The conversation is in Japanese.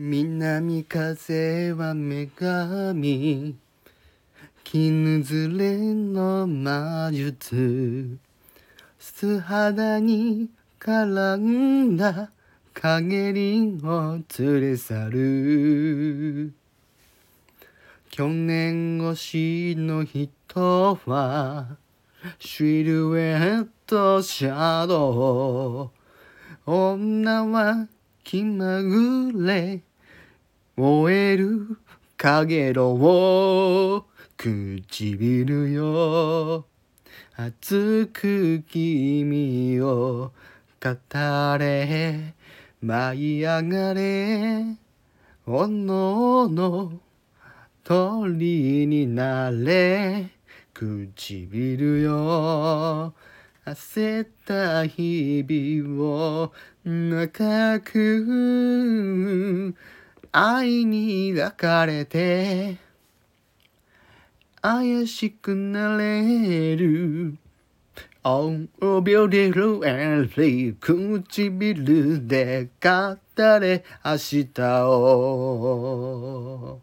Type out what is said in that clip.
南風は女神。絹ずれの魔術。素肌に絡んだ陰りを連れ去る。去年越しの人はシルエットシャドウ。女は気まぐれ燃えるかげろう唇よ。熱く君を語れ。舞い上がれ。おのおの鳥になれ。唇よ。焦った日々を長く愛に抱かれて怪しくなれる。Oh, beautiful and free 唇で語れ明日を。